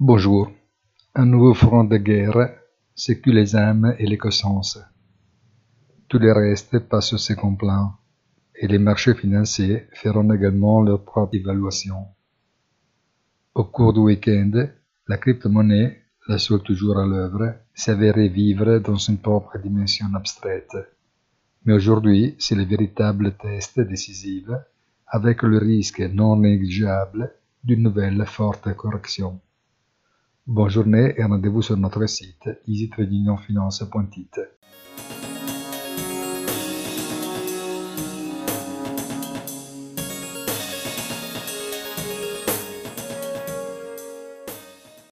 Bonjour. Un nouveau front de guerre secoue les âmes et les consciences. Tout le reste passe au second plan, et les marchés financiers feront également leur propre évaluation. Au cours du week-end, la crypto-monnaie, la seule toujours à l'œuvre, s'avérait vivre dans une propre dimension abstraite. Mais aujourd'hui, c'est le véritable test décisif, avec le risque non négligeable d'une nouvelle forte correction. Bonne journée et rendez-vous sur notre site easytradingfinance.it.